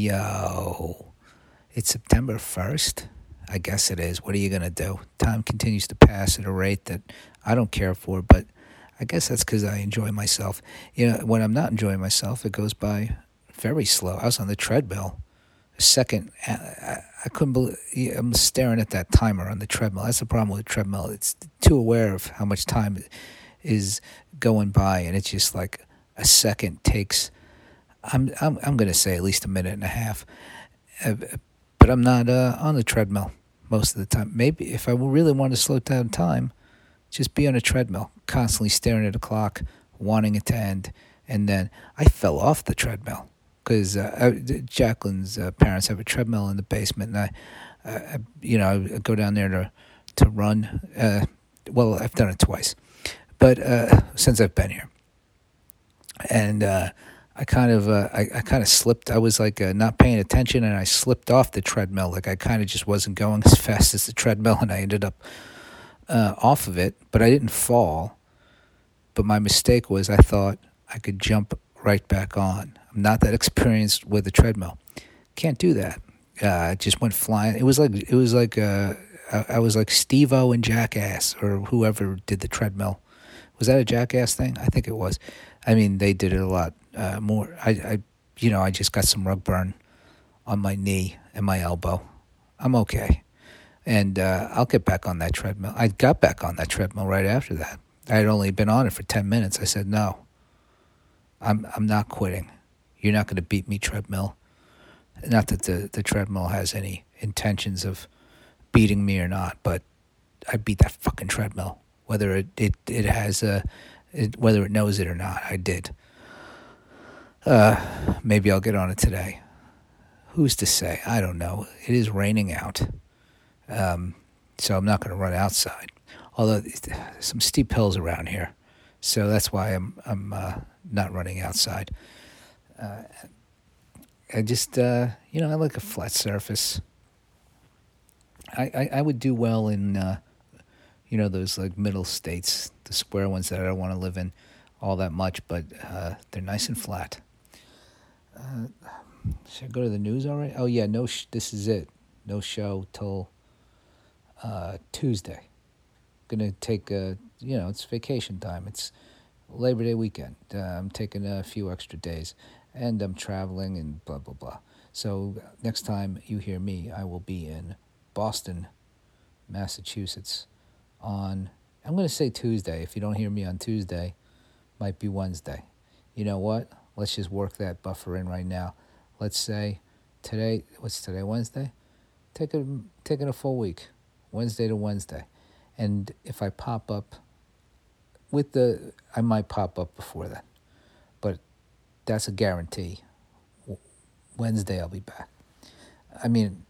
Yo, it's September 1st. I guess it is. What are you going to do? Time continues to pass at a rate that I don't care for, but I guess that's because I enjoy myself. You know, when I'm not enjoying myself, it goes by very slow. I was on the treadmill. A second, I, I couldn't believe. I'm staring at that timer on the treadmill. That's the problem with the treadmill. It's too aware of how much time is going by, and it's just like a second takes. I'm I'm I'm going to say at least a minute and a half, uh, but I'm not uh, on the treadmill most of the time. Maybe if I really want to slow down time, just be on a treadmill, constantly staring at a clock, wanting it to end, and then I fell off the treadmill because uh, Jacqueline's uh, parents have a treadmill in the basement, and I, uh, you know, I go down there to to run. Uh, well, I've done it twice, but uh, since I've been here, and uh, I kind of uh, I, I kind of slipped. I was like uh, not paying attention, and I slipped off the treadmill. Like I kind of just wasn't going as fast as the treadmill, and I ended up uh, off of it. But I didn't fall. But my mistake was I thought I could jump right back on. I'm not that experienced with a treadmill. Can't do that. Uh, just went flying. It was like it was like uh, I, I was like Steve-O and Jackass or whoever did the treadmill. Was that a Jackass thing? I think it was. I mean, they did it a lot uh, more. I, I, you know, I just got some rug burn on my knee and my elbow. I'm okay, and uh, I'll get back on that treadmill. I got back on that treadmill right after that. I had only been on it for ten minutes. I said, "No, I'm I'm not quitting. You're not going to beat me, treadmill." Not that the the treadmill has any intentions of beating me or not, but I beat that fucking treadmill, whether it it it has a, it, whether it knows it or not. I did. Uh, maybe I'll get on it today. Who's to say? I don't know. It is raining out, um, so I'm not going to run outside. Although some steep hills around here, so that's why I'm I'm uh, not running outside. Uh, I just uh, you know I like a flat surface. I, I, I would do well in uh, you know those like middle states, the square ones that I don't want to live in all that much, but uh, they're nice and flat. Uh, should I go to the news already? Oh yeah, no. Sh- this is it. No show till uh, Tuesday. Gonna take a you know it's vacation time. It's Labor Day weekend. Uh, I'm taking a few extra days, and I'm traveling and blah blah blah. So next time you hear me, I will be in Boston, Massachusetts, on I'm gonna say Tuesday. If you don't hear me on Tuesday, might be Wednesday. You know what? Let's just work that buffer in right now. Let's say today, what's today, Wednesday? Take a, taking a full week, Wednesday to Wednesday. And if I pop up with the, I might pop up before that. But that's a guarantee. Wednesday I'll be back. I mean,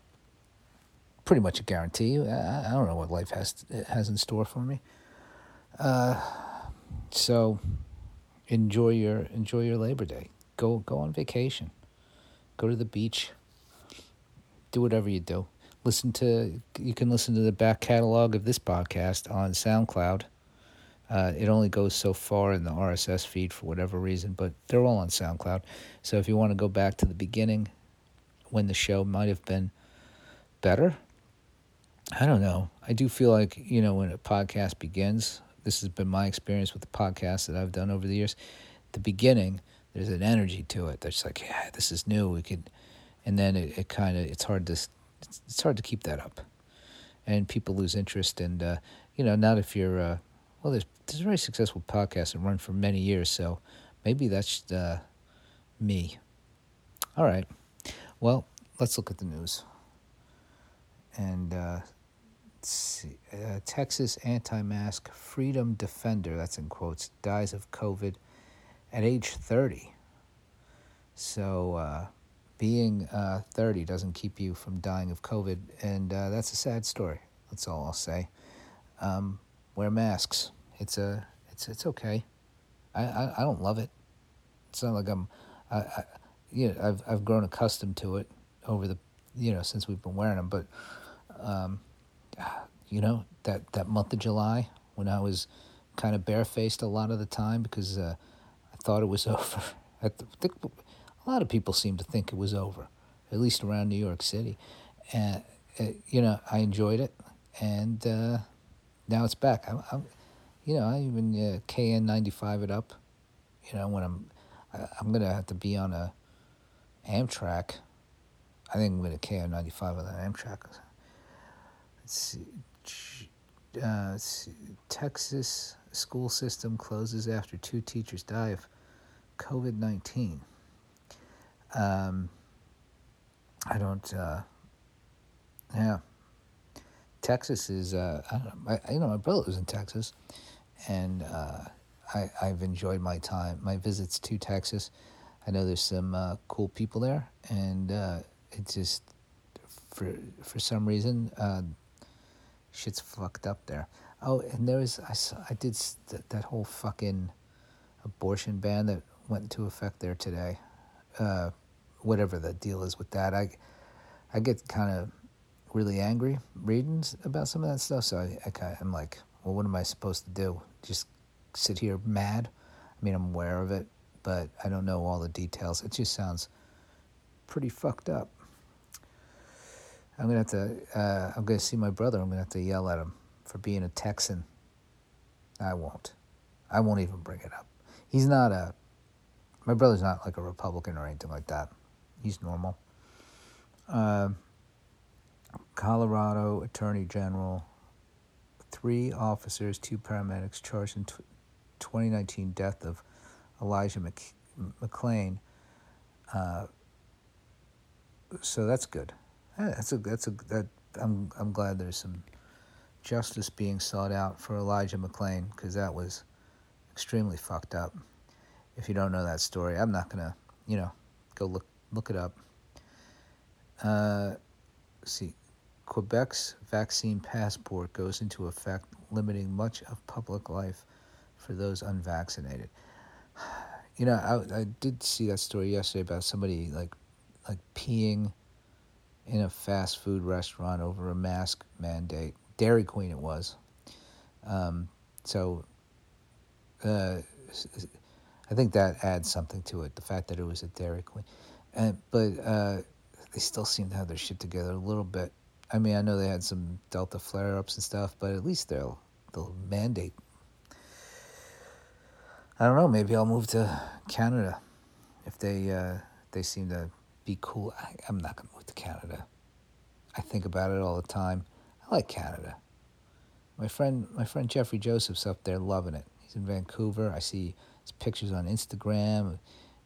pretty much a guarantee. I, I don't know what life has has in store for me. Uh, so enjoy your enjoy your Labor Day. Go go on vacation. Go to the beach. Do whatever you do. Listen to you can listen to the back catalog of this podcast on SoundCloud. Uh, it only goes so far in the RSS feed for whatever reason, but they're all on SoundCloud. So if you want to go back to the beginning, when the show might have been better, I don't know. I do feel like you know when a podcast begins, this has been my experience with the podcasts that I've done over the years. The beginning, there's an energy to it. That's like, yeah, this is new. We could, and then it, it kind of it's hard to it's, it's hard to keep that up, and people lose interest. And uh, you know, not if you're uh, well, there's there's very successful podcasts that run for many years, so maybe that's uh, me. All right, well, let's look at the news. And uh, uh, Texas anti-mask freedom defender, that's in quotes, dies of COVID at age 30. So uh, being uh, 30 doesn't keep you from dying of COVID, and uh, that's a sad story. That's all I'll say. Um, wear masks. It's a it's it's okay. I, I, I don't love it. It's not like I'm I, I you know, I've I've grown accustomed to it over the you know since we've been wearing them, but um, you know that that month of July when I was kind of barefaced a lot of the time because uh, I thought it was over. I think a lot of people seem to think it was over. at least around New York City. And uh, you know, I enjoyed it, and uh, now it's back. I'm, I'm, you know, I even uh, KN ninety five it up. You know, when I'm, I, I'm gonna have to be on a Amtrak. I think I'm gonna KN ninety five on an Amtrak. Uh, Texas school system closes after two teachers die of COVID nineteen. Um, I don't. Uh, yeah. Texas is, uh, I don't know, I, you know, my brother was in Texas, and uh, I, I've enjoyed my time, my visits to Texas. I know there's some uh, cool people there, and uh, just, for for some reason, uh, shit's fucked up there. Oh, and there was, I, saw, I did st- that whole fucking abortion ban that went into effect there today. Uh, whatever the deal is with that, I, I get kind of really angry reading about some of that stuff. So I, I kind of, I'm like, well, what am I supposed to do? Just sit here mad? I mean, I'm aware of it, but I don't know all the details. It just sounds pretty fucked up. I'm gonna have to. Uh, I'm gonna see my brother. I'm gonna have to yell at him for being a Texan. I won't. I won't even bring it up. He's not a. My brother's not like a Republican or anything like that. He's normal. Uh, Colorado Attorney General, three officers, two paramedics charged in t- 2019 death of Elijah Mc- McClain. Uh, so that's good. That's a that's a that I'm I'm glad there's some justice being sought out for Elijah McClain because that was extremely fucked up. If you don't know that story, I'm not gonna you know go look look it up. Uh, see, Quebec's vaccine passport goes into effect, limiting much of public life for those unvaccinated. You know, I, I did see that story yesterday about somebody like like peeing in a fast food restaurant over a mask mandate. Dairy Queen, it was. Um, so, uh, I think that adds something to it. The fact that it was a Dairy Queen, and but uh, they still seem to have their shit together a little bit. I mean, I know they had some Delta flare ups and stuff, but at least they'll they'll mandate. I don't know. Maybe I'll move to Canada if they uh, they seem to be cool. I, I'm not gonna move to Canada. I think about it all the time. I like Canada. My friend, my friend Jeffrey Joseph's up there loving it. He's in Vancouver. I see his pictures on Instagram. It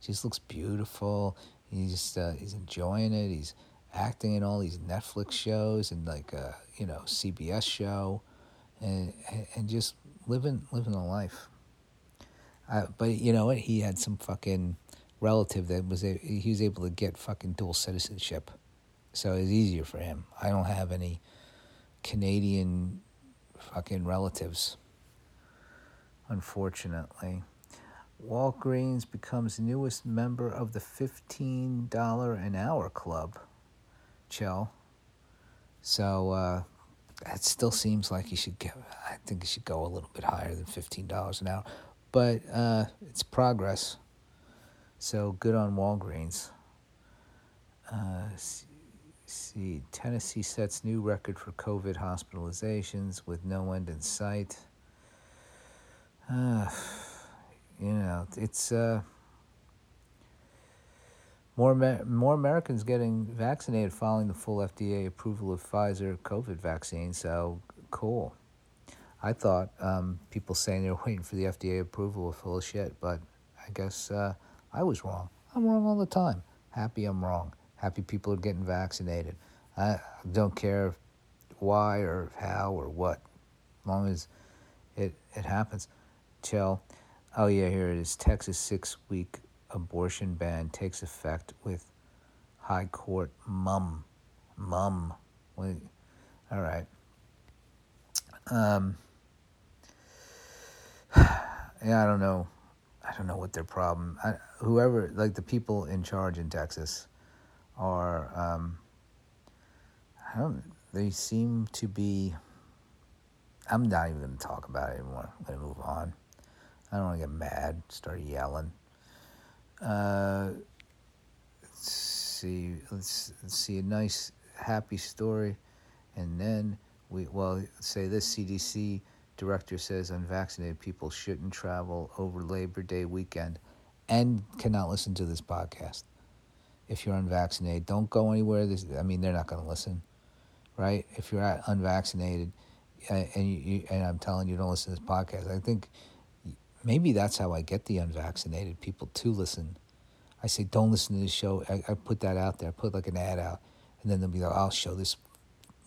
just looks beautiful. He's just uh, he's enjoying it. He's acting in all these Netflix shows and like a you know CBS show, and and just living living a life. Uh, but you know what? He had some fucking relative that was a, he was able to get fucking dual citizenship, so it's easier for him. I don't have any Canadian fucking relatives, unfortunately. Walgreens becomes newest member of the $15 an hour club chill. So uh, still seems like you should get. I think it should go a little bit higher than fifteen dollars an hour, but uh, it's progress. So good on Walgreens. Uh, see, see, Tennessee sets new record for COVID hospitalizations with no end in sight. Uh, you know, it's. Uh, more, more Americans getting vaccinated following the full FDA approval of Pfizer COVID vaccine. So cool. I thought um, people saying they're waiting for the FDA approval was full of shit, but I guess uh, I was wrong. I'm wrong all the time. Happy I'm wrong. Happy people are getting vaccinated. I don't care why or how or what, as long as it, it happens. Chill. Oh, yeah, here it is Texas six week abortion ban takes effect with High Court mum. Mum. All right. Um, yeah, I don't know. I don't know what their problem. I, whoever, like the people in charge in Texas, are. Um, I don't. They seem to be. I'm not even going to talk about it anymore. I'm going to move on. I don't want to get mad, start yelling. Uh, see. Let's, let's see a nice, happy story, and then we well say this CDC director says unvaccinated people shouldn't travel over Labor Day weekend, and cannot listen to this podcast. If you're unvaccinated, don't go anywhere. This, I mean, they're not going to listen, right? If you're unvaccinated, and you, and I'm telling you, don't listen to this podcast. I think maybe that's how I get the unvaccinated people to listen. I say, don't listen to this show. I, I put that out there. I put like an ad out, and then they'll be like, I'll show this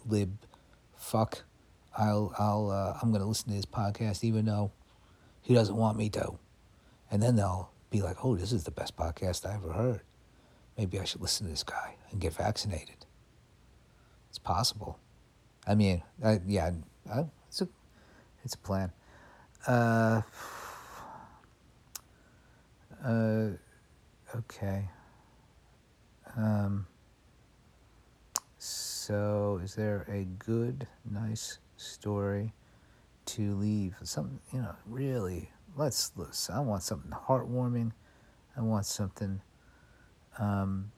lib, fuck. I'll I'll uh, I'm gonna listen to his podcast even though he doesn't want me to, and then they'll be like, oh, this is the best podcast I ever heard. Maybe I should listen to this guy and get vaccinated. It's possible. I mean, I, yeah, I, it's a it's a plan. Uh, uh, okay. Um, so, is there a good, nice story to leave? Something, you know, really, let's listen. I want something heartwarming. I want something. Um,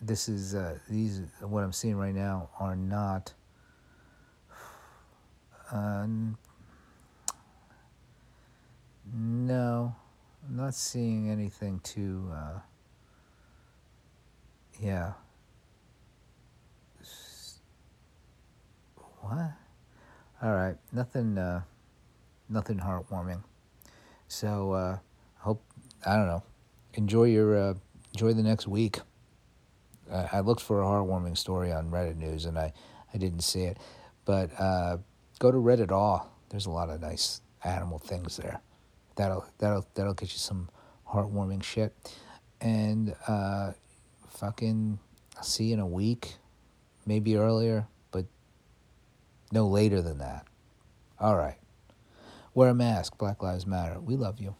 this is, uh, these, what I'm seeing right now are not. Uh, no, I'm not seeing anything too. Uh, yeah. What? All right, nothing. Uh, nothing heartwarming. So uh, hope I don't know. Enjoy your uh, enjoy the next week. Uh, I looked for a heartwarming story on Reddit News and I, I didn't see it, but uh, go to Reddit All. There's a lot of nice animal things there that'll that'll that'll get you some heartwarming shit. And uh, fucking I'll see you in a week, maybe earlier, no later than that. All right. Wear a mask. Black Lives Matter. We love you.